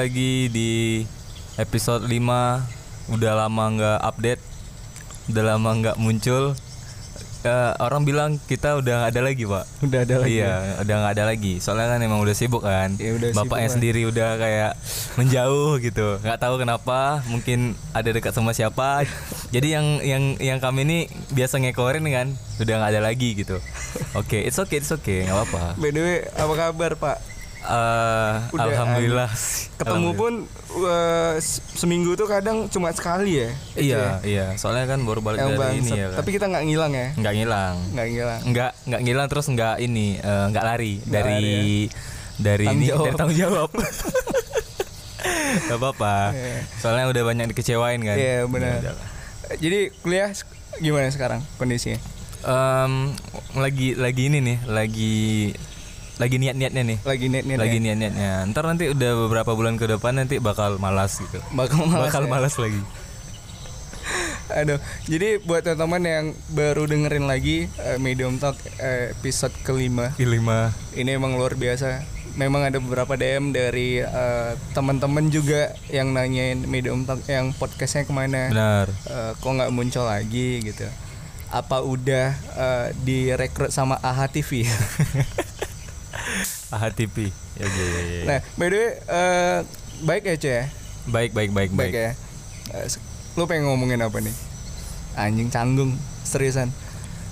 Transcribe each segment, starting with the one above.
lagi di episode 5 Udah lama nggak update Udah lama nggak muncul. Eh, Orang bilang kita udah nggak ada lagi pak. Udah ada lagi. Iya udah nggak ada lagi. Soalnya kan emang udah sibuk kan. Ya, udah Bapaknya sibuk sendiri udah kayak menjauh gitu. Nggak tahu kenapa Mungkin ada dekat sama siapa. Jadi yang yang yang kami ini biasa ngekorin kan Udah nggak ada lagi gitu. Oke it's okay it's okay nggak apa-apa. By the way, apa kabar Pak? Eh, Udah, Alhamdulillah Ketemu pun uh, se- seminggu tuh kadang cuma sekali ya. Iya, iya. Soalnya kan baru balik Yang dari ini ya kan. Tapi kita nggak ngilang ya. nggak ngilang. Nggak ngilang. Nggak nggak ngilang terus nggak ini eh, nggak lari Nggak dari lari ya. dari Tanggung ini jawab. dari tanggung jawab. Gak apa-apa. Iya. Soalnya udah banyak dikecewain kan. Iya benar. Ya. Jadi kuliah gimana sekarang kondisinya? Em, lagi lagi ini nih, lagi lagi niat-niatnya nih. Lagi net Lagi niat-niatnya. Ntar nanti udah beberapa bulan ke depan nanti bakal malas gitu. Bakal malas bakal ya? malas lagi. Aduh, jadi buat teman-teman yang baru dengerin lagi eh, Medium Talk eh, episode kelima Lima. Ini emang luar biasa Memang ada beberapa DM dari eh, teman-teman juga yang nanyain Medium Talk yang podcastnya ke mana Benar. Eh, Kok nggak muncul lagi gitu Apa udah eh, direkrut sama AHA TV AHTP. Ya, ya, ya, ya. Nah, by the way eh, Baik ya cuy ya Baik, baik, baik, Baik ya se- Lu pengen ngomongin apa nih? Anjing canggung Seriusan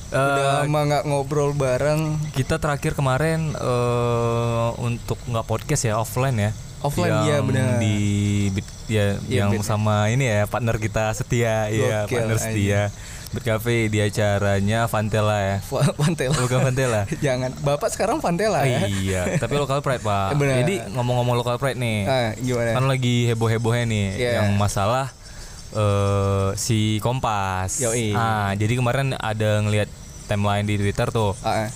Eh, Udah lama nggak ngobrol bareng kita terakhir kemarin eh, untuk nggak podcast ya offline ya. Offline, Yang iya, benar. Di Bit- ya Iya, yang Bit, ya. sama ini ya partner kita setia ya Gokil, partner setia. Cafe di acaranya Vantela ya. Fa- Pantela Bukan Vantela. Jangan Bapak sekarang Pantela ya iya, tapi local pride pak. Benar. Jadi ngomong-ngomong local pride nih, Ah, gimana? kan lagi heboh-hebohnya nih Iya. yang masalah eh si Kompas. Yoi. Ah, jadi kemarin ada ngelihat timeline di Twitter tuh. Ah, ah.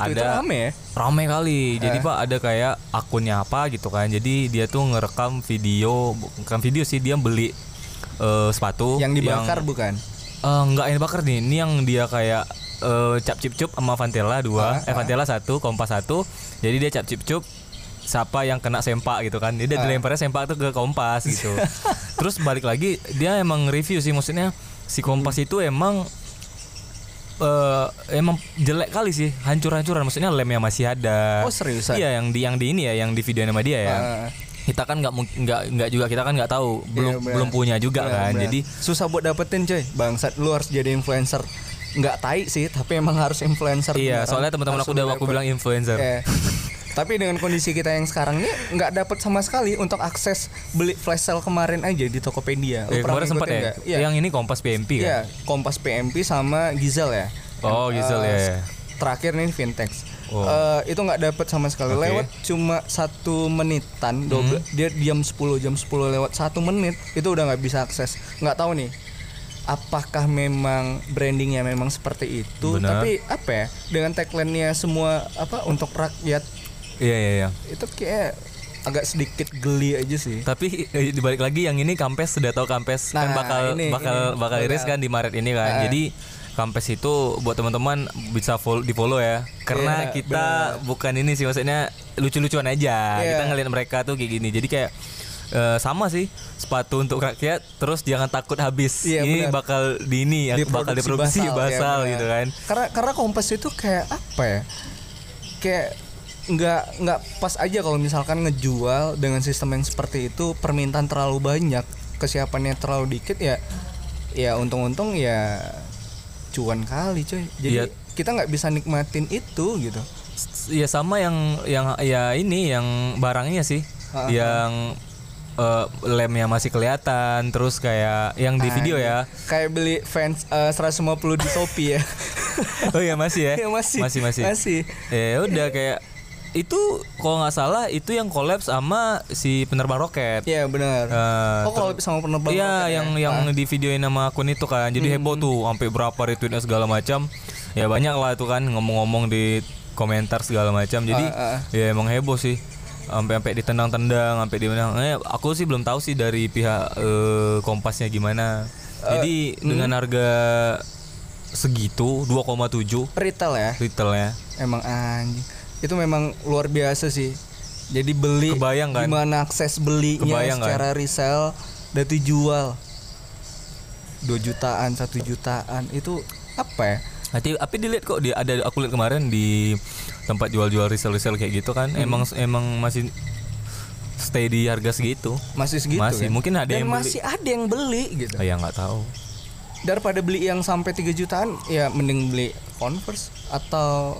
Twitter ada rame ya? rame kali jadi Eh. pak ada kayak akunnya apa gitu kan jadi dia tuh ngerekam video bukan video sih dia beli eh, sepatu Yang dibakar bukan? Eh, nggak yang dibakar nih. Ini yang dia kayak eh, cap cip cup sama Vantela dua. Ah, eh Vantela satu Kompas satu. Jadi dia cap cip cup siapa yang kena sempak gitu kan. Dia Ah. dilemparnya sempak tuh ke Kompas gitu. Terus balik lagi dia emang review sih. Maksudnya si Kompas Hmm. itu emang eh emang jelek kali sih. Hancur-hancuran. Maksudnya lemnya masih ada. Oh, seriusan? iya yang di yang di ini ya yang di video sama dia ya. Ah. Kita kan nggak nggak nggak juga kita kan nggak tahu belum Iya, belum punya juga Benar, kan benar. jadi susah buat dapetin coy. Bangsat lu harus jadi influencer. Nggak tai sih, tapi emang harus influencer. iya soalnya teman-teman aku udah aku bilang influencer Eh, Tapi dengan kondisi kita yang sekarang ini nggak dapat sama sekali untuk akses beli flash sale kemarin aja di Tokopedia. Lu Eh, pernah kemarin sempat ya? Iya. yang ini Kompas PMP Iya, kan Kompas PMP sama Gizel ya. Oh, Gizel, eh, ya, ya. Terakhir nih Vintex. Oh. Eh, itu nggak dapat sama sekali. Oke. Lewat cuma satu menitan, double, Hmm. dia diam 10 jam 10 lewat satu menit itu udah nggak bisa akses. Nggak tahu nih. Apakah memang brandingnya memang seperti itu? Benar. Tapi apa ya? Dengan tagline-nya semua apa untuk rakyat iya iya iya itu kayak agak sedikit geli aja sih. tapi eh, dibalik lagi yang ini Kampes sudah tahu Kampes kan Nah, bakal ini, bakal ini. bakal iris kan di Maret ini kan Ah. jadi Kampes itu buat teman-teman bisa follow, di follow ya. Karena Iya, kita bukan ini sih maksudnya lucu-lucuan aja. Iya. kita ngeliat mereka tuh kayak gini. Jadi kayak eh, sama sih sepatu untuk rakyat terus jangan takut habis. Iya, ini benar. bakal di ini ya, bakal diproduksi basal, ya, gitu kan. Karena karena Kompas itu kayak apa ya? Kayak nggak nggak pas aja kalau misalkan ngejual dengan sistem yang seperti itu permintaan terlalu banyak kesiapannya terlalu dikit ya ya untung-untung ya cuan kali coy. Jadi Iya. kita nggak bisa nikmatin itu gitu. Ya sama yang yang ya ini yang barangnya sih. Ah, yang eh, lemnya masih kelihatan terus kayak yang di video ya. Kayak beli fans eh, 150 di Shopee ya. Oh ya masih ya? Ya, masih. Masih masih. Masih. Ya udah kayak itu kalau nggak salah itu yang collab sama si penerbang roket Iya benar. Eh, oh kalau sama penerbang Iya, roket ya? yang yang di videoin nama akun itu kan. Jadi heboh tuh sampai berapa retweetnya segala macam. Ya banyak lah itu kan ngomong-ngomong di komentar segala macam. Jadi Ah, ah. ya emang heboh sih. Sampai sampai ditendang-tendang, sampai dimenang. Eh, aku sih belum tahu sih dari pihak eh, Kompasnya gimana. Jadi dengan harga segitu 2,7 retail ya. retailnya. Emang anjing. Itu memang luar biasa sih. Jadi beli Kebayang kan? gimana akses belinya Kebayang kan? secara resell dan dijual 2 jutaan, satu jutaan itu apa ya? Tapi, tapi dilihat kok dia ada aku lihat kemarin di tempat jual-jual resell-resell kayak gitu kan emang emang masih stay di harga segitu. Masih segitu Masih, kan? mungkin ada Dan yang beli. masih ada yang beli gitu. Oh, ya nggak tahu. Daripada beli yang sampai 3 jutaan, ya mending beli Converse atau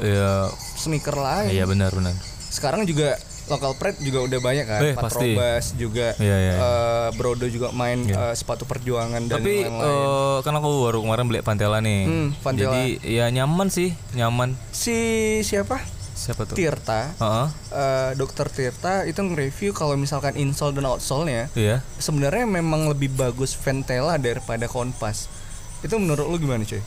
eh, Ya, sneaker lain. iya benar benar. Sekarang juga local pride juga udah banyak kan. Eh, pasti. Patrobas juga iya, iya. eh, Brodo juga main eh, sepatu perjuangan dan Tapi lain-lain. eh, kan aku baru kemarin beli Pantela nih. Hmm, Pantela. Jadi ya nyaman sih, nyaman. si siapa? Siapa tuh? Tirta. Heeh. eh, dokter Tirta itu nge-review kalau misalkan insole dan outsole-nya Iya. sebenarnya memang lebih bagus Ventela daripada Kompas. Itu menurut lu gimana cuy?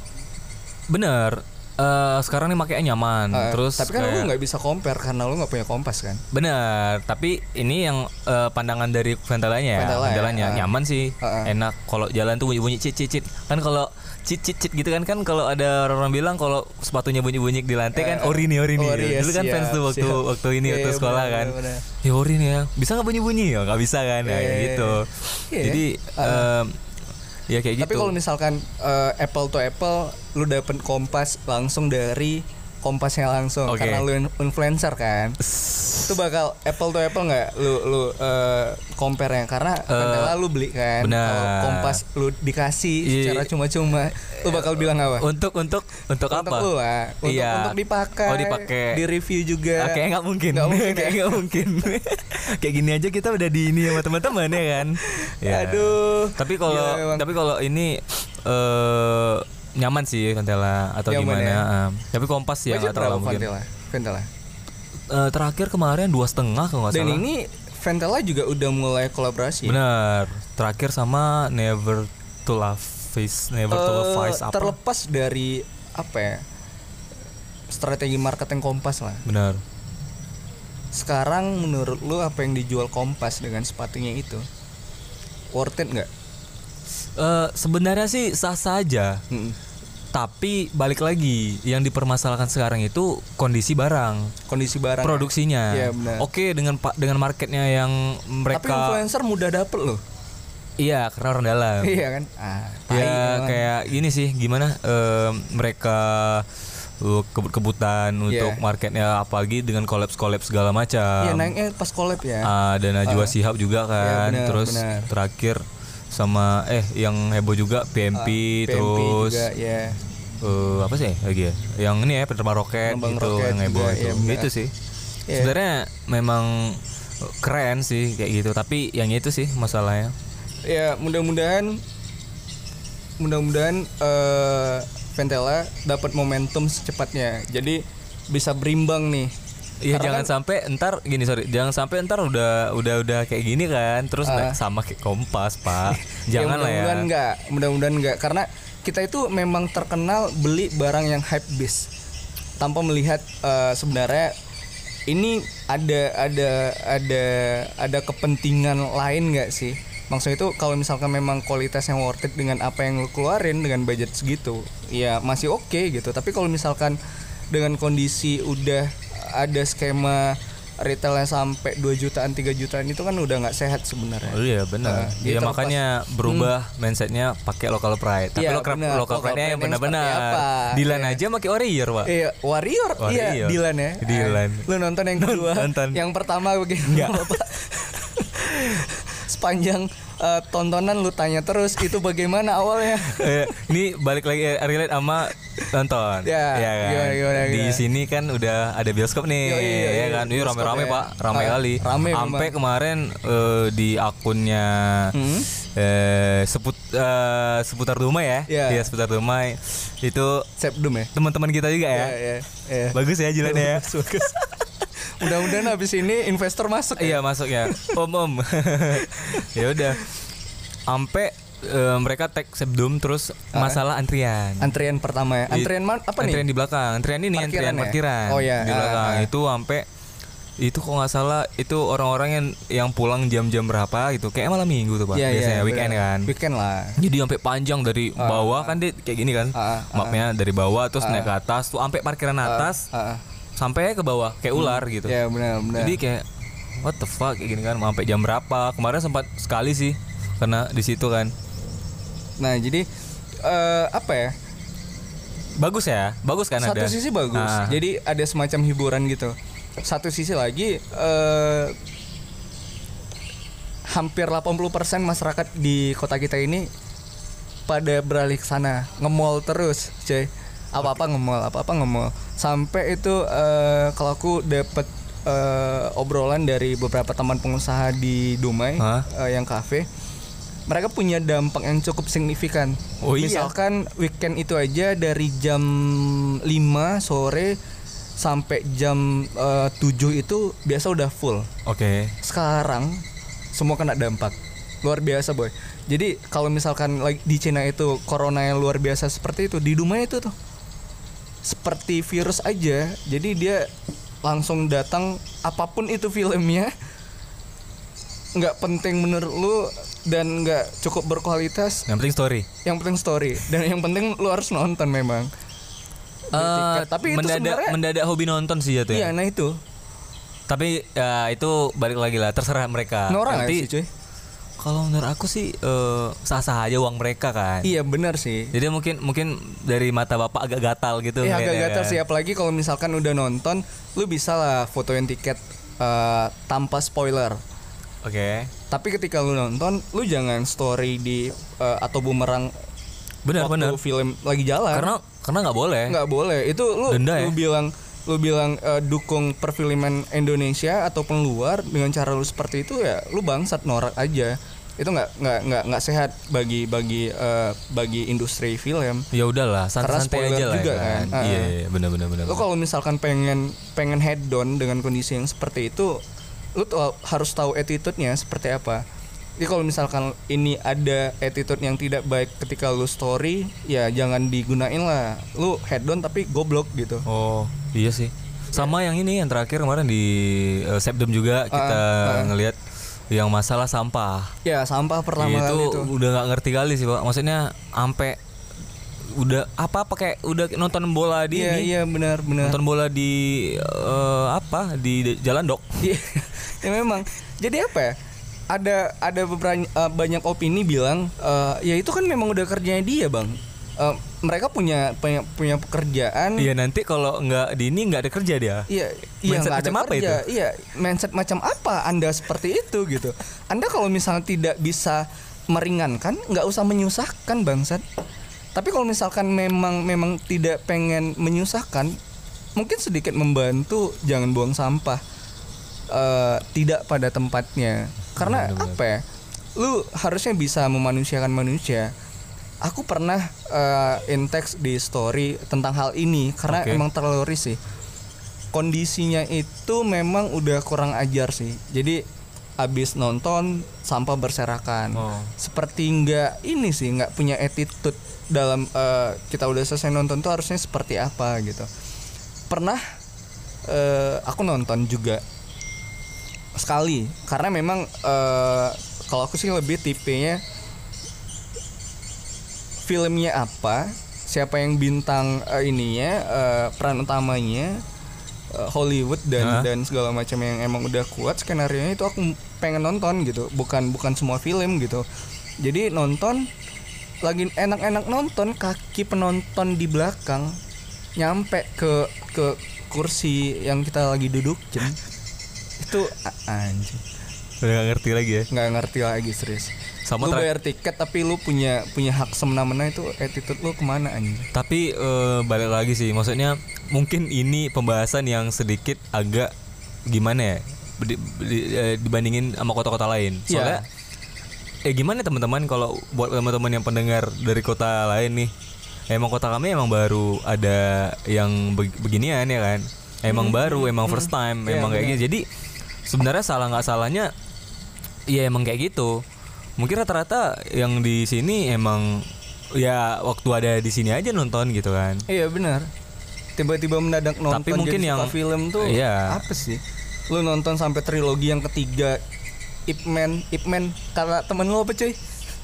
Bener. Eh, sekarang nih makanya nyaman. Eh, Terus tapi kan lu kayak- nggak bisa compare karena lu nggak punya Kompas kan? Bener, tapi ini yang eh, pandangan dari ventilanya ya, Ventela ya, ventilanya ah. nyaman sih, Ah, ah. enak. Kalau jalan tuh bunyi-bunyi cit cit cit. Kan kalau cit cit cit gitu kan kan kalau ada orang bilang kalau sepatunya bunyi-bunyi di lantai kan Eh, ori nih ori nih. ori ya, Dulu kan fans siap, tuh waktu siap. waktu ini Iya, waktu iya, sekolah benar, kan. benar, Ya ori nih ya. Bisa nggak bunyi-bunyi ya? Nggak bisa kan ya Iya, iya, gitu. iya. Jadi em, ya kayak Tapi gitu. kalau misalkan eh, apple to apple lu dapet Kompas langsung dari Kompasnya langsung Oke. karena lu in- influencer kan. Itu bakal apple to apple nggak lu lu eh, compare nya karena Ventela lu beli kan. Kalau Kompas lu dikasih Iya. secara cuma-cuma, lu bakal bilang apa? untuk untuk untuk apa? Untuk lu ah. Untuk, Iya. untuk dipakai. Oh, dipakai. Di review juga. Oke, nggak mungkin. Nggak mungkin, Kayak ya? nggak mungkin. Kayak gini aja kita udah di ini sama teman-teman ya kan. Ya. Aduh. Tapi kalau memang. tapi kalau ini eh nyaman sih Ventela atau Nyaman gimana? ya? eh. Tapi Kompas ya nggak terlalu mungkin. Ventela? Ventela. Eh, terakhir kemarin dua setengah kalau nggak Dan salah. ini Ventela juga udah mulai kolaborasi. Benar. Terakhir sama Never to Love Face, Never to Love Eh, Face apa? terlepas dari apa ya strategi marketing Kompas lah. Benar. Sekarang menurut lu apa yang dijual Kompas dengan sepatunya itu worth it nggak? Eh, sebenarnya sih sah saja. Mm-mm. Tapi balik lagi, yang dipermasalahkan sekarang itu kondisi barang. Kondisi barang. produksinya. Iya, benar. Oke dengan pak dengan marketnya yang Tapi mereka influencer mudah dapet loh. iya karena orang dalam. iya kan? Ah, ya memang. kayak gini sih gimana eh, mereka uh, kebut-kebutan untuk Iya. marketnya apalagi dengan kolaps kolaps segala macam. Iya naiknya pas collab ya. Ah, dan Najwa Shihab juga kan. benar, terus benar. terakhir sama eh yang heboh juga PMP, PMP terus juga ya. eh, apa sih lagi ya? Yang ini ya penerbang roket Penerbang gitu roket yang heboh juga, itu. iya, benar. gitu sih. Iya. Sebenarnya memang keren sih kayak gitu, tapi yang itu sih masalahnya. Ya mudah-mudahan mudah-mudahan eh Ventela dapat momentum secepatnya. Jadi bisa berimbang nih. Iya jangan kan- sampai entar gini sorry jangan sampai entar udah udah udah kayak gini kan terus naik sama kayak kompas pak. Jangan lah ya. mudah-mudahan enggak, mudah-mudahan enggak karena kita itu memang terkenal beli barang yang hype beast. Tanpa melihat eh, sebenarnya ini ada ada ada ada kepentingan lain nggak sih? Maksudnya itu kalau misalkan memang kualitasnya worth it dengan apa yang lu keluarin dengan budget segitu, ya masih oke gitu. Tapi kalau misalkan dengan kondisi udah ada skema retailnya sampai 2 jutaan 3 jutaan itu kan udah nggak sehat sebenarnya. Oh iya benar. Nah, Iya terlepas- makanya berubah mindsetnya pakai local pride. Tapi Iya, local, benar. local Local pride-nya yang pride yang benar-benar. Dilan Iya. aja pakai Warrior, Pak. Iya, Warrior, iya. Dilan ya. Dilan. Eh, Lu nonton yang kedua, Nonton. yang pertama begini. Sepanjang eh, tontonan lu tanya terus itu bagaimana awalnya? Eh, ini balik lagi eh, relate sama nonton. Ya, Iya kan? gimana, gimana, Di gimana? sini kan udah ada bioskop nih, Yoi, yoi, ya kan? Ini rame-rame, ya. Pak. Rame Ah, kali. rame Sampai kemarin eh, di akunnya Hmm? eh seput eh, seputar Dumai ya. Iya. Iya, seputar Dumai. Itu Sepdum ya? teman-teman kita juga ya. Iya, iya, iya. Bagus ya jalannya ya. Bagus. Mudah-mudahan habis ini investor masuk ya. Iya masuk ya. Om om. ya udah. Sampai eh, mereka tag sebdum terus masalah antrian. Antrian pertama ya. Antrian man apa antrian nih? di belakang. Antrian ini Parkiran antrian ya? parkiran. Oh, iya. Di Ah, belakang ah. itu sampai itu kok nggak salah itu orang-orang yang yang pulang jam-jam berapa gitu kayak malam minggu tuh pak Iya, iya, biasanya weekend benar. kan Weekend lah. jadi sampai panjang dari bawah kan dia kayak gini kan Ah, ah, mapnya dari bawah terus naik ke atas tuh sampai parkiran atas Ah, ah. sampai ke bawah kayak ular gitu. Ya benar benar. Jadi kayak what the fuck kayak gini kan sampai jam berapa? Kemarin sempat sekali sih karena di situ kan. Nah jadi eh, apa ya? Bagus ya, bagus kan Satu ada. sisi bagus. Ah. Jadi ada semacam hiburan gitu. Satu sisi lagi eh hampir 80% masyarakat di kota kita ini pada beralih ke sana, nge-mall terus, cuy. Apa-apa nge-mall, apa-apa nge-mall. Sampai itu eh kalau aku dapat eh, obrolan dari beberapa teman pengusaha di Dumai eh, yang kafe mereka punya dampak yang cukup signifikan. Oh iya? Misalkan weekend itu aja dari jam 5 sore sampai jam eh, 7 itu biasa udah full. Oke. Sekarang semua kena dampak. Luar biasa, boy. Jadi kalau misalkan lagi di Cina itu corona yang luar biasa seperti itu, di Dumai itu tuh seperti virus aja. Jadi dia langsung datang apa pun itu filmnya nggak penting menurut lu dan nggak cukup berkualitas Yang penting story. yang penting story dan yang penting lu harus nonton memang tiket. tapi itu mendadak sebenarnya mendadak hobi nonton sih jatuh iya ya. nah itu Tapi ya itu balik lagi lah terserah mereka. Nora nggak Nanti sih cuy kalau menurut aku sih eh, sah-sah aja uang mereka kan. iya benar sih Jadi mungkin mungkin dari mata bapak agak gatal gitu. Iya agak gatal kan. sih apalagi kalau misalkan udah nonton lu bisa lah fotoin tiket eh, tanpa spoiler Oke. Tapi ketika lu nonton lu jangan story di eh, atau bumerang Benar waktu benar. film lagi jalan Karena karena nggak boleh. nggak boleh itu lu Denda lu ya? bilang lu bilang eh, dukung perfilman Indonesia ataupun luar dengan cara lu seperti itu ya lu bangsat norak aja itu nggak nggak nggak nggak sehat bagi bagi eh, bagi industri film Ya udahlah, santai-santai spoiler aja lah juga kan. kan. Ah. Iya, iya, benar benar benar. Lo kalau misalkan pengen pengen head down dengan kondisi yang seperti itu, lu tuh harus tahu attitude-nya seperti apa. Jadi kalau misalkan ini ada attitude yang tidak baik ketika lu story, ya jangan digunain lah. Lu head down tapi goblok gitu. Oh, iya sih. Sama yang ini yang terakhir kemarin di Sepdom juga kita ah. ngelihat yang masalah sampah. Ya sampah pertama itu kali itu. udah nggak ngerti kali sih, Pak. Maksudnya ampe udah apa kayak udah nonton bola di Iya ini. iya benar benar. Nonton bola di eh, apa? Di jalan dok. Iya, ya memang. Jadi apa ya? Ada ada beberapa eh, banyak opini bilang eh, ya itu kan memang udah kerjanya dia bang. Eh, mereka punya punya punya pekerjaan. Iya nanti kalau nggak di ini nggak ada kerja dia. Iya, iya Mindset macam apa kerja. Iya, mindset macam apa Anda seperti itu gitu? Anda kalau misalnya tidak bisa meringankan, nggak usah menyusahkan bangsat. Tapi kalau misalkan memang memang tidak pengen menyusahkan, mungkin sedikit membantu, jangan buang sampah. Eh, tidak pada tempatnya. Karena apa ya? Lu harusnya bisa memanusiakan manusia. Aku pernah eh, in text di story tentang hal ini karena Oke. emang terlalu risih kondisinya itu memang udah kurang ajar sih. Jadi abis nonton sampah berserakan. Oh. Seperti nggak ini sih nggak punya attitude dalam eh, kita udah selesai nonton tuh harusnya seperti apa gitu. Pernah eh, aku nonton juga sekali karena memang eh, kalau aku sih lebih tipenya filmnya apa siapa yang bintang eh, ininya eh, peran utamanya eh, Hollywood dan Hah? dan segala macam yang emang udah kuat skenario nya itu aku pengen nonton gitu. Bukan bukan semua film gitu. Jadi nonton lagi enak-enak nonton kaki penonton di belakang nyampe ke ke kursi yang kita lagi dudukin itu anjing. Udah nggak ngerti lagi ya. nggak ngerti lagi serius Sama lu bayar tiket tapi lu punya punya hak semena-mena itu attitude lu ke mana anjing Tapi eh, balik lagi sih, maksudnya mungkin ini pembahasan yang sedikit agak gimana ya di- di- eh, dibandingin sama kota-kota lain. Iya. Soalnya, eh gimana teman-teman kalau buat teman-teman yang pendengar dari kota lain nih, emang kota kami emang baru ada yang be- beginian ya kan? Emang baru, emang first time, Iya, emang kayak gini. Jadi sebenarnya salah nggak salahnya, ya emang kayak gitu. Mungkin rata-rata yang di sini emang ya waktu ada di sini aja nonton gitu kan. iya benar tiba-tiba mendadak nonton Tapi mungkin jadi suka yang- film tuh iya. apa sih lu nonton sampai trilogi yang ketiga Ip Man Ip Man kata temen lu apa cuy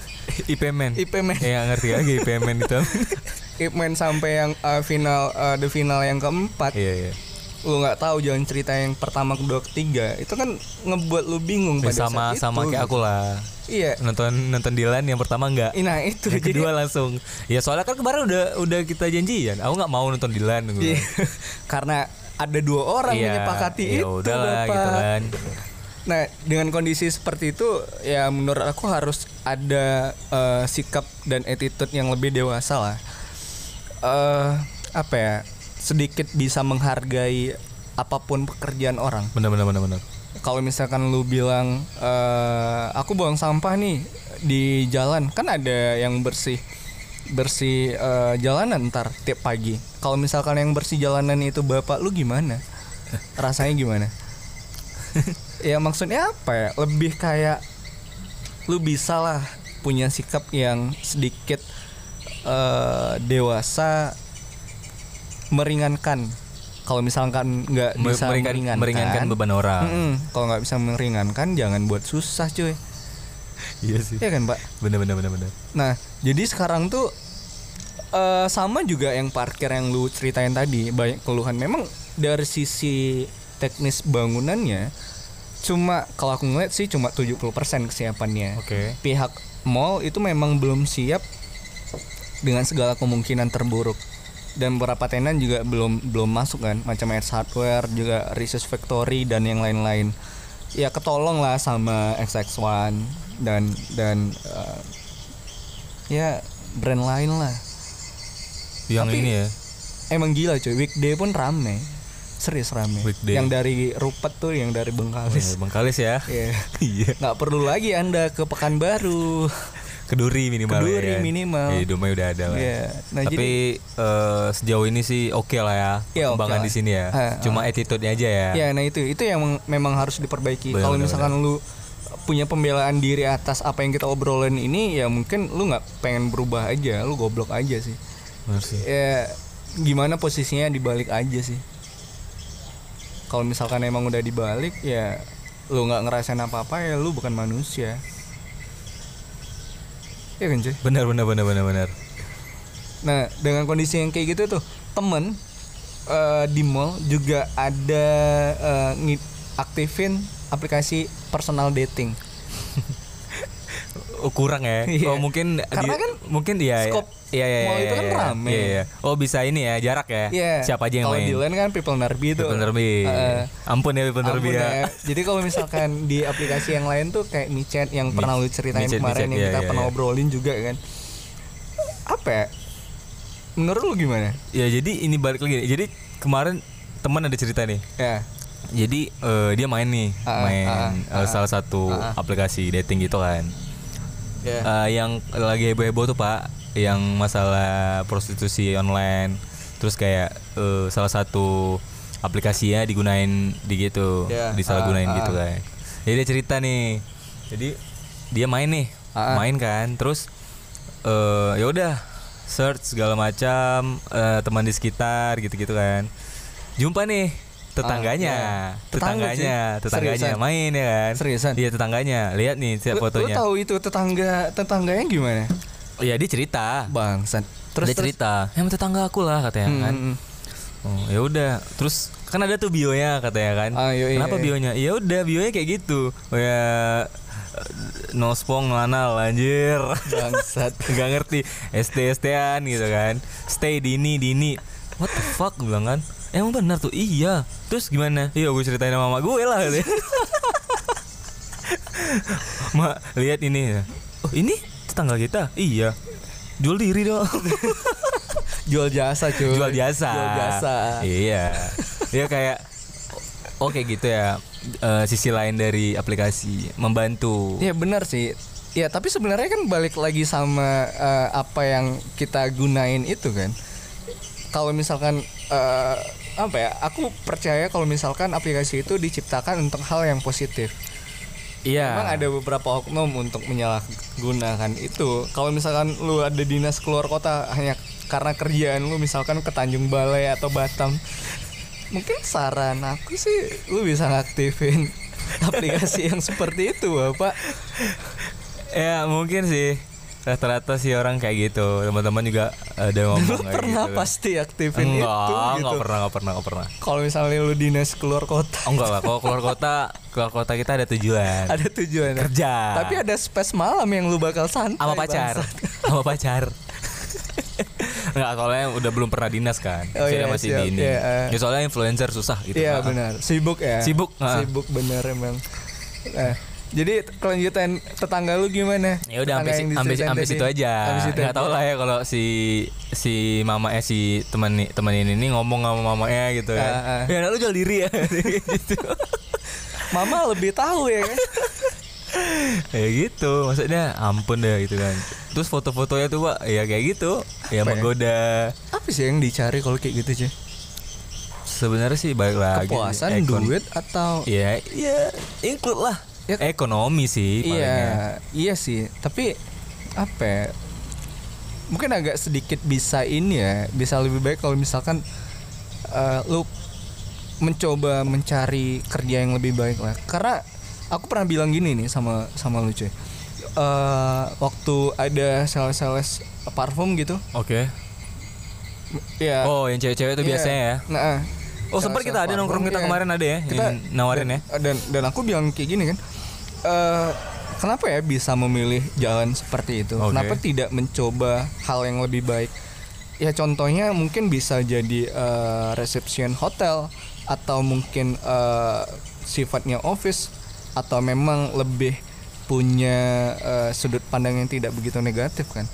IP Man. IP Man Ya ngerti lagi IP Man itu. Ip Man sampai yang uh, final uh, the final yang keempat Iya iya. Lu nggak tahu jalan cerita yang pertama kedua ketiga itu kan ngebuat lu bingung Ya, pada sama saat sama itu. kayak aku lah iya nonton nonton Dilan yang pertama enggak nah itu yang jadi kedua langsung ya soalnya kan kemarin udah udah kita janjian aku nggak mau nonton Dilan gue Iya. karena ada dua orang Iya, menyepakati ya itu udahlah Bapak. gitu kan Nah, dengan kondisi seperti itu, ya menurut aku harus ada eh, sikap dan attitude yang lebih dewasa lah. eh apa ya? Sedikit bisa menghargai apa pun pekerjaan orang. benar benar benar benar Kalau misalkan lu bilang, eh aku buang sampah nih di jalan, kan ada yang bersih bersih eh, jalanan ntar tiap pagi. Kalau misalkan yang bersih jalanan itu bapak lu gimana? Rasanya gimana? ya maksudnya apa ya? Lebih kayak lu bisa lah punya sikap yang sedikit eh, dewasa meringankan. Kalau misalkan nggak bisa meringan- meringankan, meringankan beban orang. Mm-mm. Kalau nggak bisa meringankan, jangan buat susah cuy. iya sih Iya kan, Pak? benar benar benar benar Nah, jadi sekarang tuh eh sama juga yang parkir yang lu ceritain tadi, banyak keluhan. Memang dari sisi teknis bangunannya cuma kalau aku ngeliat sih cuma 70% kesiapannya. oke Pihak mall itu memang belum siap dengan segala kemungkinan terburuk. Dan beberapa tenan juga belum belum masuk kan, macam Air Hardware, juga Research Factory dan yang lain-lain. Ya ketolong lah sama XX1 dan dan eh, ya brand lain lah. yang Tapi- ini ya Emang gila cuy, weekday pun rame. Serius rame. Weekday. Yang dari Rupet tuh, yang dari Oh, Bengkalis. ya, Bengkalis ya Iya. iya Nggak perlu lagi Anda ke Pekanbaru. Keduri minimal Keduri ya kan? minimal. ya, Dumai udah ada lah Iya. Nah, tapi eh, sejauh ini sih oke lah ya oke perkembangan lah. di sini ya Ha, cuma attitude-nya aja ya Ya, nah itu itu yang memang harus diperbaiki. Kalau misalkan lu punya pembelaan diri atas apa yang kita obrolin ini, ya mungkin lu nggak pengen berubah aja, lu goblok aja sih. Benar sih Ya gimana posisinya dibalik aja sih. Kalau misalkan emang udah dibalik, ya lu nggak ngerasain apa-apa ya lu bukan manusia. Ya kan cuy. benar benar benar benar benar Nah, dengan kondisi yang kayak gitu tuh, temen eh, di mall juga ada ngi- aktifin aplikasi personal dating. Kurang ya. Iya. Oh mungkin Karena kan mungkin iya ya. skop Iya iya. mall iya, itu kan iya, rame. Iya, iya. Oh bisa ini ya jarak ya. Iya. Siapa aja yang Kalau main? di lain kan people nerbi tuh. People Nerbi. Eh, Ampun ya People Nerbi ya. ya. Jadi kalau misalkan di aplikasi yang lain tuh kayak micet yang pernah lu ceritain Micet, kemarin micet, yang iya, kita iya, pernah iya. obrolin juga kan. Apa ya? Menurut lu gimana? Ya jadi ini balik lagi. Jadi kemarin teman ada cerita nih. Ya. Jadi eh, dia main nih, Ah, main ah, eh, ah, salah satu ah, ah. aplikasi dating gitu kan. Ya. Eh, yang lagi heboh-heboh tuh pak, yang masalah prostitusi online. Terus kayak eh, salah satu aplikasinya digunain di gitu, Ya, disalahgunain ah, gitu ah. kan. Jadi dia cerita nih. Jadi dia main nih, Ah, ah. main kan. Terus eh ya udah search segala macam eh, teman di sekitar gitu-gitu kan. Jumpa nih tetangganya, Ah, iya. Tetangga, tetangganya, tetangganya Seriusan? main ya kan. Seriusan? Iya tetangganya. Lihat nih siap Lu, lu fotonya. tahu itu tetangga tetangganya gimana? Oh iya dia cerita. Bangsat. Terus dia cerita, "Yang tetangga aku lah," katanya Hmm, kan. hmm, hmm. Oh, ya udah. Terus kan ada tuh bionya katanya kan. Ah, iya, iya, Kenapa iya. bionya? Ya udah bionya kayak gitu. Oh ya eh, no spong no anal anjir. Bangsat. Gak ngerti ST ST-an gitu kan. Stay dini dini. What the fuck gue bilang kan? Emang benar tuh iya Terus gimana? Iya gue ceritain sama mama gue lah katanya. Mak lihat ini Oh ini tetangga kita? Iya Jual diri dong Jual jasa cuy. jual jasa. Jual jasa. Iya. Iya kayak oke gitu ya. Eh, sisi lain dari aplikasi membantu. Iya benar sih. Ya tapi sebenarnya kan balik lagi sama eh, apa yang kita gunain itu kan. Kalau misalkan eh, apa ya? Aku percaya kalau misalkan aplikasi itu diciptakan untuk hal yang positif. Iya. Memang ada beberapa oknum untuk menyalahgunakan itu. Kalau misalkan lu ada dinas keluar kota hanya karena kerjaan lu misalkan ke Tanjung Balai atau Batam, mungkin saran aku sih lu bisa ngaktifin aplikasi yang seperti itu, Bapak. Ya mungkin sih. Rata-rata sih orang kayak gitu teman-teman juga ada ngomong Lu kayak pernah gitu. pasti aktifin enggak itu enggak gitu. pernah enggak pernah enggak pernah Kalau misalnya lu dinas keluar kota oh, enggak lah kalau keluar kota keluar kota kita ada tujuan ada tujuan ya? kerja Tapi ada space malam yang lu bakal santai sama pacar sama pacar Enggak, soalnya udah belum pernah dinas kan. Oh, iya, masih siap. di ini. Iya, eh. Ya, soalnya influencer susah gitu. Iya Ah. benar, sibuk ya. Sibuk, ah. Sibuk bener emang. Nah, jadi kelanjutan tetangga lu gimana? Ya udah diceritain sampai tadi. situ aja. Sampai situ tahu lah ya kalau si si mama eh si teman nih teman ini nih ngomong sama mamanya gitu kan. Ah, ah. Ya lu jual diri ya gitu. Mama lebih tahu ya kan? ya gitu maksudnya ampun deh gitu kan terus foto-fotonya tuh pak ya kayak gitu ya Apa ya? menggoda Apa sih yang dicari kalau kayak gitu, Cuy? sebenarnya sih balik lagi Kepuasan, ekon- duit atau ya ya include lah Ya, ekonomi sih palingnya. Iya, iya sih. Tapi apa? ya, Mungkin agak sedikit bisa ini ya, bisa lebih baik kalau misalkan eh, lu mencoba mencari kerja yang lebih baik lah. Karena aku pernah bilang gini nih sama sama lu cuy. Eh, waktu ada sales-sales parfum gitu, oke ya. oh yang cewek-cewek itu iya. biasanya ya Nah, oh sempat kita ada nongkrong kita iya. kemarin ada ya kita nawarin ya. dan dan aku bilang kayak gini kan eh kenapa ya bisa memilih jalan seperti itu? Oke. kenapa tidak mencoba hal yang lebih baik? Ya contohnya mungkin bisa jadi eh, reception hotel atau mungkin eh, sifatnya office atau memang lebih punya eh, sudut pandang yang tidak begitu negatif kan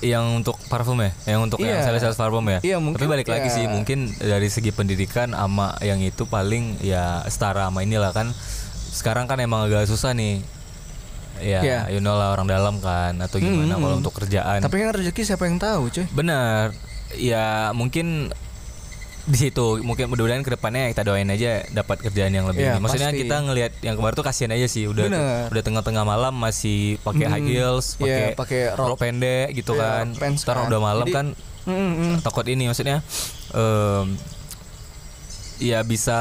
yang untuk parfum ya yang untuk yang Iya. sales sales parfum ya Iya, mungkin- tapi balik lagi iya. sih mungkin dari segi pendidikan ama yang itu paling ya setara sama inilah kan sekarang kan emang agak susah nih ya Iya. you know lah orang dalam kan atau gimana Hmm, kalau hmm. untuk kerjaan tapi kan rezeki siapa yang tahu cuy benar ya mungkin di situ mungkin mudah-mudahan ke depannya kita doain aja dapat kerjaan yang lebih ini. maksudnya pasti. kita ngelihat yang kemarin tuh kasihan aja sih udah Bener. udah tengah-tengah malam masih pakai high Hmm, heels iya, pakai pakai rok. pendek gitu Iya, kan ntar kan. udah malam Jadi- kan Hmm, hmm. takut ini maksudnya em, ya bisa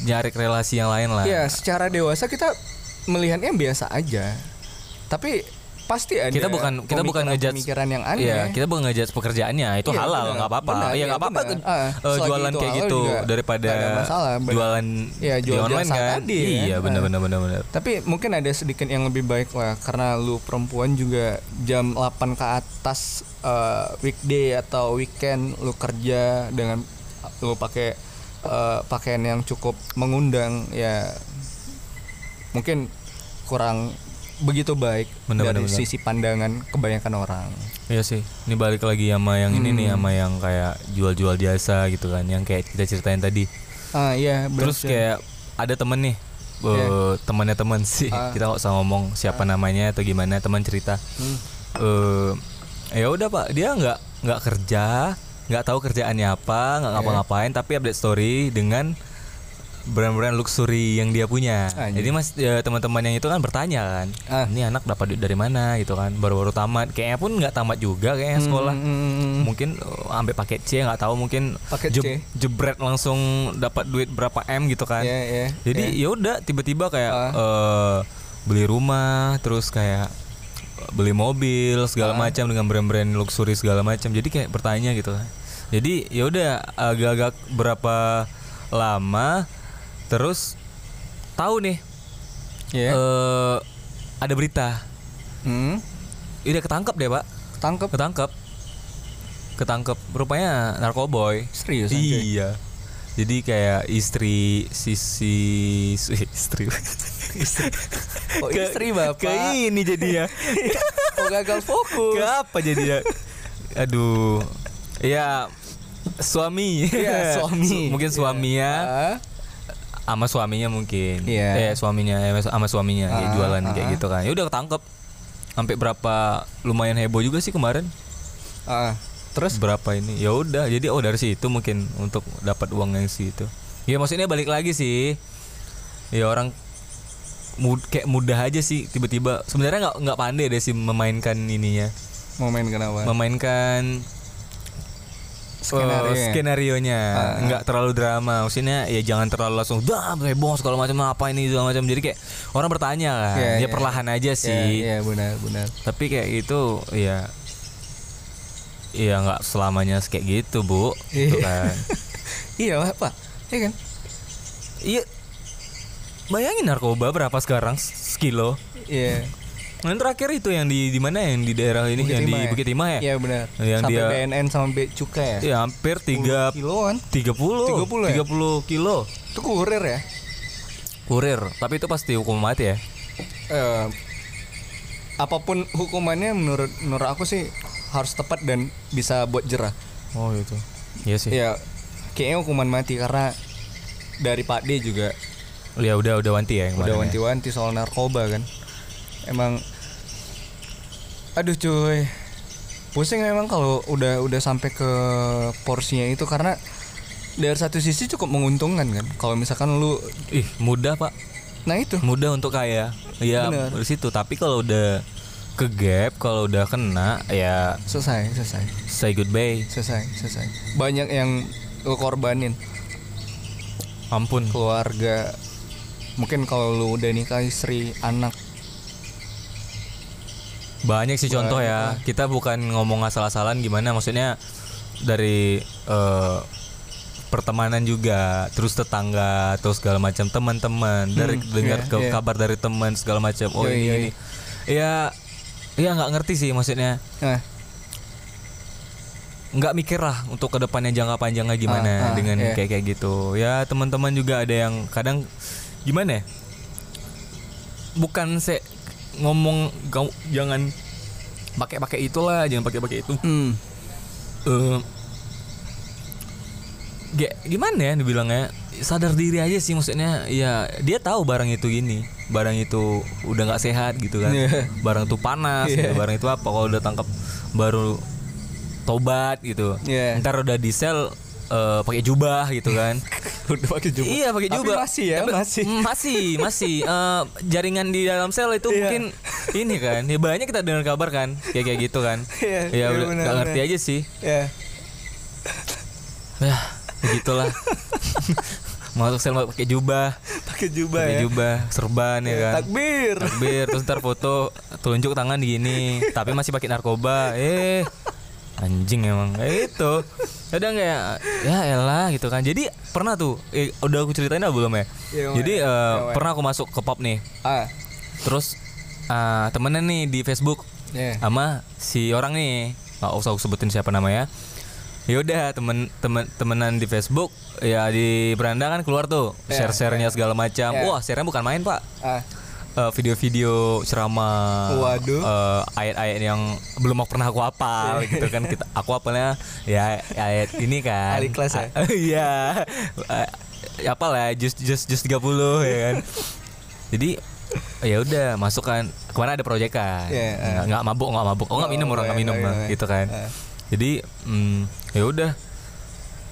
nyari relasi yang lain lah Ya, secara dewasa kita melihatnya biasa aja. Tapi pasti ada kita bukan kita bukan ngejudge pemikiran yang aneh. Iya, kita bukan ngejudge pekerjaannya itu Iya, halal benar. nggak apa-apa. Benar, Iya iya, nggak apa-apa benar. eh, selagi jualan kayak gitu daripada masalah, benar. jualan Iya, di jual online jasa kan. tadi, iya, ya. benar Ah. benar benar benar. Tapi mungkin ada sedikit yang lebih baik lah karena lu perempuan juga jam 8 ke atas eh, weekday atau weekend lu kerja dengan lu pakai eh, pakaian yang cukup mengundang ya mungkin kurang begitu baik Benar, dari benar. sisi pandangan kebanyakan orang. Iya sih. Ini balik lagi sama yang ini Hmm. nih sama yang kayak jual-jual jasa gitu kan, yang kayak kita ceritain tadi. Ah iya, benar Terus kayak ada temen nih, eh, Iya. temannya temen sih. Ah. Kita nggak usah ngomong siapa namanya atau gimana, teman cerita. Hmm. eh ya udah pak dia nggak nggak kerja nggak tahu kerjaannya apa nggak Iya. ngapa-ngapain tapi update story dengan brand-brand luxury yang dia punya Anjir. jadi mas ya, teman-teman yang itu kan bertanya kan Ah. ini anak dapat duit dari mana gitu kan baru-baru tamat kayaknya pun nggak tamat juga kayaknya sekolah Hmm, hmm, hmm. mungkin uh, ambil paket C nggak tahu mungkin Paket C. jebret langsung dapat duit berapa m gitu kan Iya, iya, jadi iya. ya udah tiba-tiba kayak Ah. eh, beli rumah terus kayak beli mobil segala Ah. macam dengan brand-brand luxury segala macam jadi kayak bertanya gitu jadi ya udah agak-agak berapa lama terus tahu nih Iya. eh, ada berita. Hmm. udah ketangkep deh pak. Tangkep ketangkep. Ketangkep. Rupanya narkoboy serius anjay. iya. Jadi kayak istri sisi istri. Oh, istri bapak. ke ini jadi ya. Oh gagal fokus. ke apa jadi ya? Aduh. Ya suami. Iya, suami. Su- mungkin suaminya Ah, sama suaminya mungkin. Iya. eh suaminya eh, sama suaminya kayak Ah, jualan kayak ah. gitu kan. Ya udah ketangkep. Sampai berapa lumayan heboh juga sih kemarin. Ah. Terus? Berapa ini? Ya udah jadi oh dari situ mungkin untuk dapat uang yang situ. Ya maksudnya balik lagi sih. Ya orang mud, kayak mudah aja sih tiba-tiba. Sebenarnya nggak nggak pandai deh sih memainkan ininya. Mau main kenapa? memainkan Skenario. Oh, skenarionya Ah. nggak terlalu drama maksudnya ya jangan terlalu langsung dah heboh segala macam apa ini segala macam jadi kayak orang bertanya kan Iya, ya iya. perlahan aja Iya, sih Iya, benar, benar. tapi kayak itu ya ya nggak selamanya kayak gitu bu gitu Iya. kan Iya, lah, Pak. Iya kan? iya bayangin narkoba berapa sekarang sekilo Iya. Yang terakhir itu yang di di mana yang di daerah ini yang di ya? Bukit Timah ya Iya, benar. Yang Sampai dia- BNN sama B cukai ya. ya hampir tiga 10 kiloan. 30 30 ya? 30 kilo Itu kurir ya. kurir tapi itu pasti hukum mati ya Eh, apa pun hukumannya menurut menurut aku sih harus tepat dan bisa buat jerah. oh itu iya sih Ya, kayaknya hukuman mati karena dari Pak D juga ya udah udah wanti ya yang udah ya? wanti-wanti soal narkoba kan. Emang aduh cuy. Pusing memang kalau udah udah sampai ke porsinya itu karena dari satu sisi cukup menguntungkan kan. Kalau misalkan lu ih mudah pak nah itu mudah untuk kaya ya Bener. di situ tapi kalau udah ke gap kalau udah kena ya selesai, selesai. say goodbye Selesai, selesai. Banyak yang lu korbanin ampun keluarga. Mungkin kalau lu udah nikah istri, anak. Banyak sih contoh ya. Kita bukan ngomong asal-asalan gimana maksudnya dari eh, pertemanan juga terus tetangga terus segala macam teman-teman dari dengar iya, ke- iya. kabar dari teman segala macam. Oh Iya, ini, iya, ini. ya ya nggak ngerti sih maksudnya. Nggak mikir lah untuk ke depannya jangka panjangnya gimana Ah, ah, dengan iya. kayak kayak gitu. Ya teman-teman juga ada yang kadang gimana ya? Bukan se ngomong kau jangan pakai pakai itulah jangan pakai pakai itu hmm. Eh, ge- gimana ya dibilangnya sadar diri aja sih maksudnya ya dia tahu barang itu gini barang itu udah nggak sehat gitu kan Iya. barang itu panas gitu. Iya. barang itu apa kalau udah tangkap baru tobat gitu Iya. ntar udah di sel eh, pakai jubah gitu kan udah pakai jubah. iya pakai Tapi jubah masih ya, Tapi- masih. Mm, masih masih Eh, jaringan di dalam sel itu Iya. mungkin ini kan ya banyak kita dengar kabar kan kayak kayak gitu kan Iya, ya iya, udah nggak ngerti aja sih Ya. ya begitulah masuk sel pakai jubah Pakai jubah pakai ya. jubah serban ya kan Takbir. takbir terus ntar foto telunjuk tangan gini tapi masih pakai narkoba eh anjing emang kayak itu kadang kayak ya elah gitu kan jadi pernah tuh eh, udah aku ceritain belum ya Wan. jadi eh, Iya, Wan. pernah aku masuk ke pub nih Ah. terus ah, temenan nih di Facebook Ya. sama si orang nih nggak usah aku sebutin siapa namanya ya udah temen temen temenan di Facebook ya di beranda kan keluar tuh Ya, share sharenya segala macam Ya. wah sharenya bukan main pak Ah. Eh, video-video ceramah Waduh. eh, ayat-ayat yang belum pernah aku hafal gitu kan kita aku hafalnya ya ayat ini kan Ali kelas ya? iya apa lah jus jus jus 30 ya kan jadi ya udah masuk kan ke mana ada proyekan Iya, eh. nggak, nggak mabuk nggak mabuk oh nggak minum Oh, orang nggak iya, minum iya, nah, iya. gitu kan Eh. jadi mm, ya udah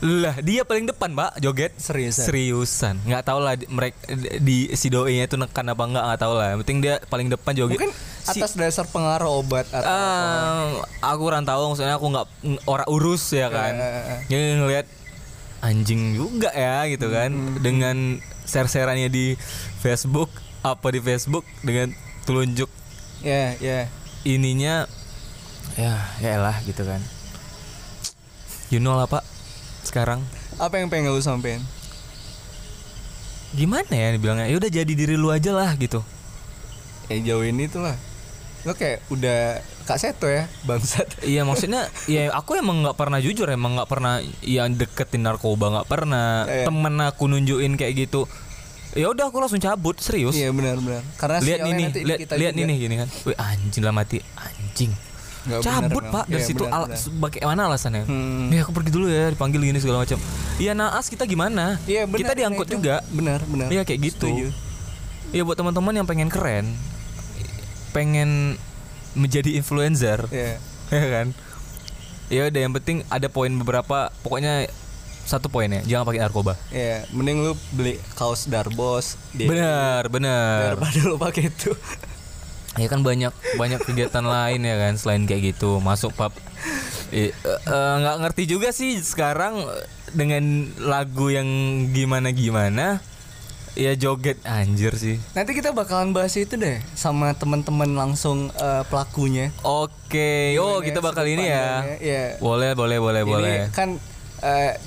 lah dia paling depan pak joget. Seriusan? seriusan. Nggak tahu lah mereka di si doi nya itu nekan apa enggak nggak tahu lah. Yang penting dia paling depan joget. Mungkin Si- atas dasar pengaruh obat atau Ah, aku kurang tahu. Maksudnya aku nggak ng- orang urus ya kan? Eh, ya ngelihat anjing juga ya gitu kan. Hmm, dengan share-shareannya di Facebook apa di Facebook dengan telunjuk ya ya. ininya ya ya lah gitu kan. You know lah pak sekarang? Apa yang pengen lu sampein? Gimana ya dibilangnya? Ya udah jadi diri lu aja lah gitu. Ya jauh ini tuh lah. Lo kayak udah kak seto ya bangsat. Iya maksudnya ya aku emang nggak pernah jujur emang nggak pernah yang deketin narkoba nggak pernah. Iya. temen aku nunjukin kayak gitu. Ya udah aku langsung cabut serius. Iya benar benar. Karena lihat ini lihat lihat ini gini kan. Wih, anjing lah mati anjing Benar, cabut nggak. pak dari Iya, situ benar, al bagaimana alasannya Hmm. ya aku pergi dulu ya dipanggil gini segala macam iya naas kita gimana Iya, benar, kita diangkut itu. juga benar benar Iya kayak gitu. Iya buat teman-teman yang pengen keren pengen menjadi influencer Iya. ya kan ya udah yang penting ada poin beberapa pokoknya satu poinnya jangan pakai narkoba Iya, mending lu beli kaos Darbos benar benar daripada lu pakai itu. ya kan banyak banyak kegiatan lain ya kan selain kayak gitu masuk pub eh, eh, nggak ngerti juga sih sekarang eh, dengan lagu yang gimana gimana ya joget anjir sih Nanti kita bakalan bahas itu deh sama teman-teman langsung eh, pelakunya. oke oh Gimana kita bakal ini ya pandangnya, iya. boleh boleh boleh Jadi boleh kan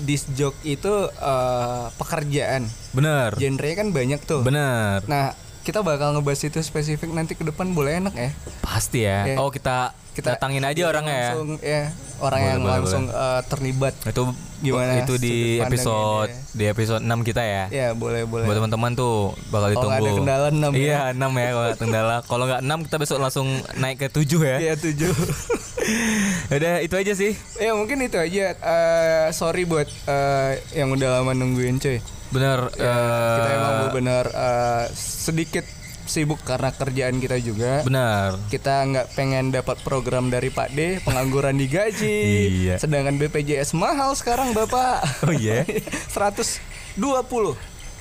disc jock itu eh, pekerjaan. bener Genre kan banyak tuh. bener Nah, kita bakal ngebahas itu spesifik nanti ke depan boleh enak ya. pasti ya Iya. oh kita Kita datangin aja orangnya ya langsung, ya. orang Boleh, yang boleh, langsung eh, terlibat. itu Gimana itu di episode dia? di episode 6 kita ya Ya, boleh boleh. buat teman-teman tuh bakal Kalau nggak ditunggu ada kendala, enam ya. iya 6 ya kalau kendala kalau nggak 6 kita besok langsung naik ke 7 ya Iya, tujuh. udah itu aja sih ya, mungkin itu aja. Eh, sorry buat eh, yang udah lama nungguin cuy. bener Ya, kita eh, emang benar sedikit sibuk karena kerjaan kita juga. benar Kita nggak pengen dapat program dari Pak D, pengangguran digaji. Iya. Sedangkan BPJS mahal sekarang Bapak. Oh iya? 120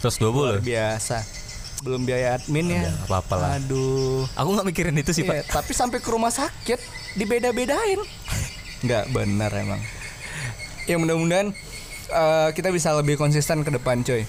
terus luar 20 biasa. Belum biaya admin ya. Nggak apa-apa lah. Aduh. aku nggak mikirin itu sih Iya, pak tapi sampai ke rumah sakit dibeda-bedain. Nggak benar emang. Ya mudah-mudahan eh, kita bisa lebih konsisten ke depan, coy.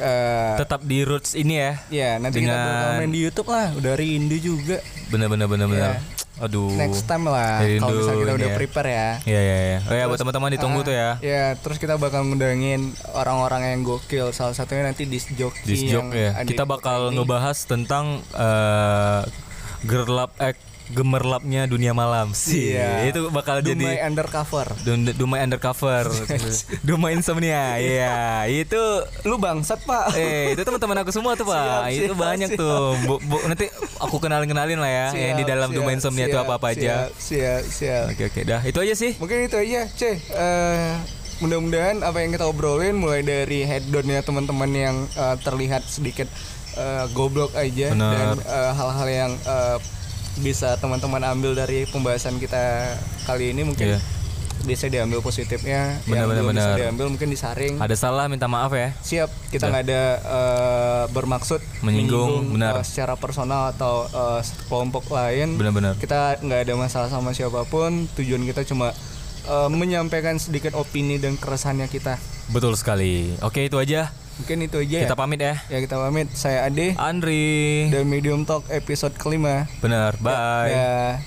Eh, tetap di roots ini ya ya nanti kita dengan- bakal main di YouTube lah. Udah rindu juga. bener bener bener bener aduh Next time lah. Kalau misalnya kita udah ya. prepare ya. Iya iya iya. Oh ya buat teman-teman ditunggu Ah, tuh ya. Ya, terus kita bakal ngundangin orang-orang yang gokil. Salah satunya nanti Disc yang joke ya. Kita di bakal ini. ngebahas tentang eh gerlap eh gemerlapnya dunia malam sih. Iya. Itu bakal Dumai jadi undercover. Dumai undercover. Dumai insomnia. Iya, itu Lu bangsat, Pak. eh itu teman-teman aku semua tuh, Pak. Siap, itu siap, banyak siap. tuh. Bu- bu- nanti aku kenalin-kenalin lah ya yang di Siap, dalam siap, Dumai insomnia itu siap, apa-apa aja. Siap, siap, siap. Oke oke, dah. Itu aja sih. Mungkin itu aja, C. Eh, mudah-mudahan apa yang kita obrolin mulai dari head down-nya teman-teman yang eh, terlihat sedikit eh, goblok aja Benar. dan hal-hal yang eh, bisa teman-teman ambil dari pembahasan kita kali ini mungkin Iya. bisa diambil positifnya, Benar, yang benar, belum bisa benar. diambil mungkin disaring. Ada salah minta maaf ya. Siap, kita nggak ada eh, bermaksud Menyinggung, benar. eh, secara personal atau eh, kelompok lain. Benar-benar. Kita nggak ada masalah sama siapa pun. Tujuan kita cuma eh, menyampaikan sedikit opini dan keresahannya kita. Betul sekali. Oke, itu aja. Mungkin itu aja. Kita ya. pamit ya. Ya kita pamit. Saya Ade Andri. dan Medium Talk episode kelima. Benar. Bye. Ya.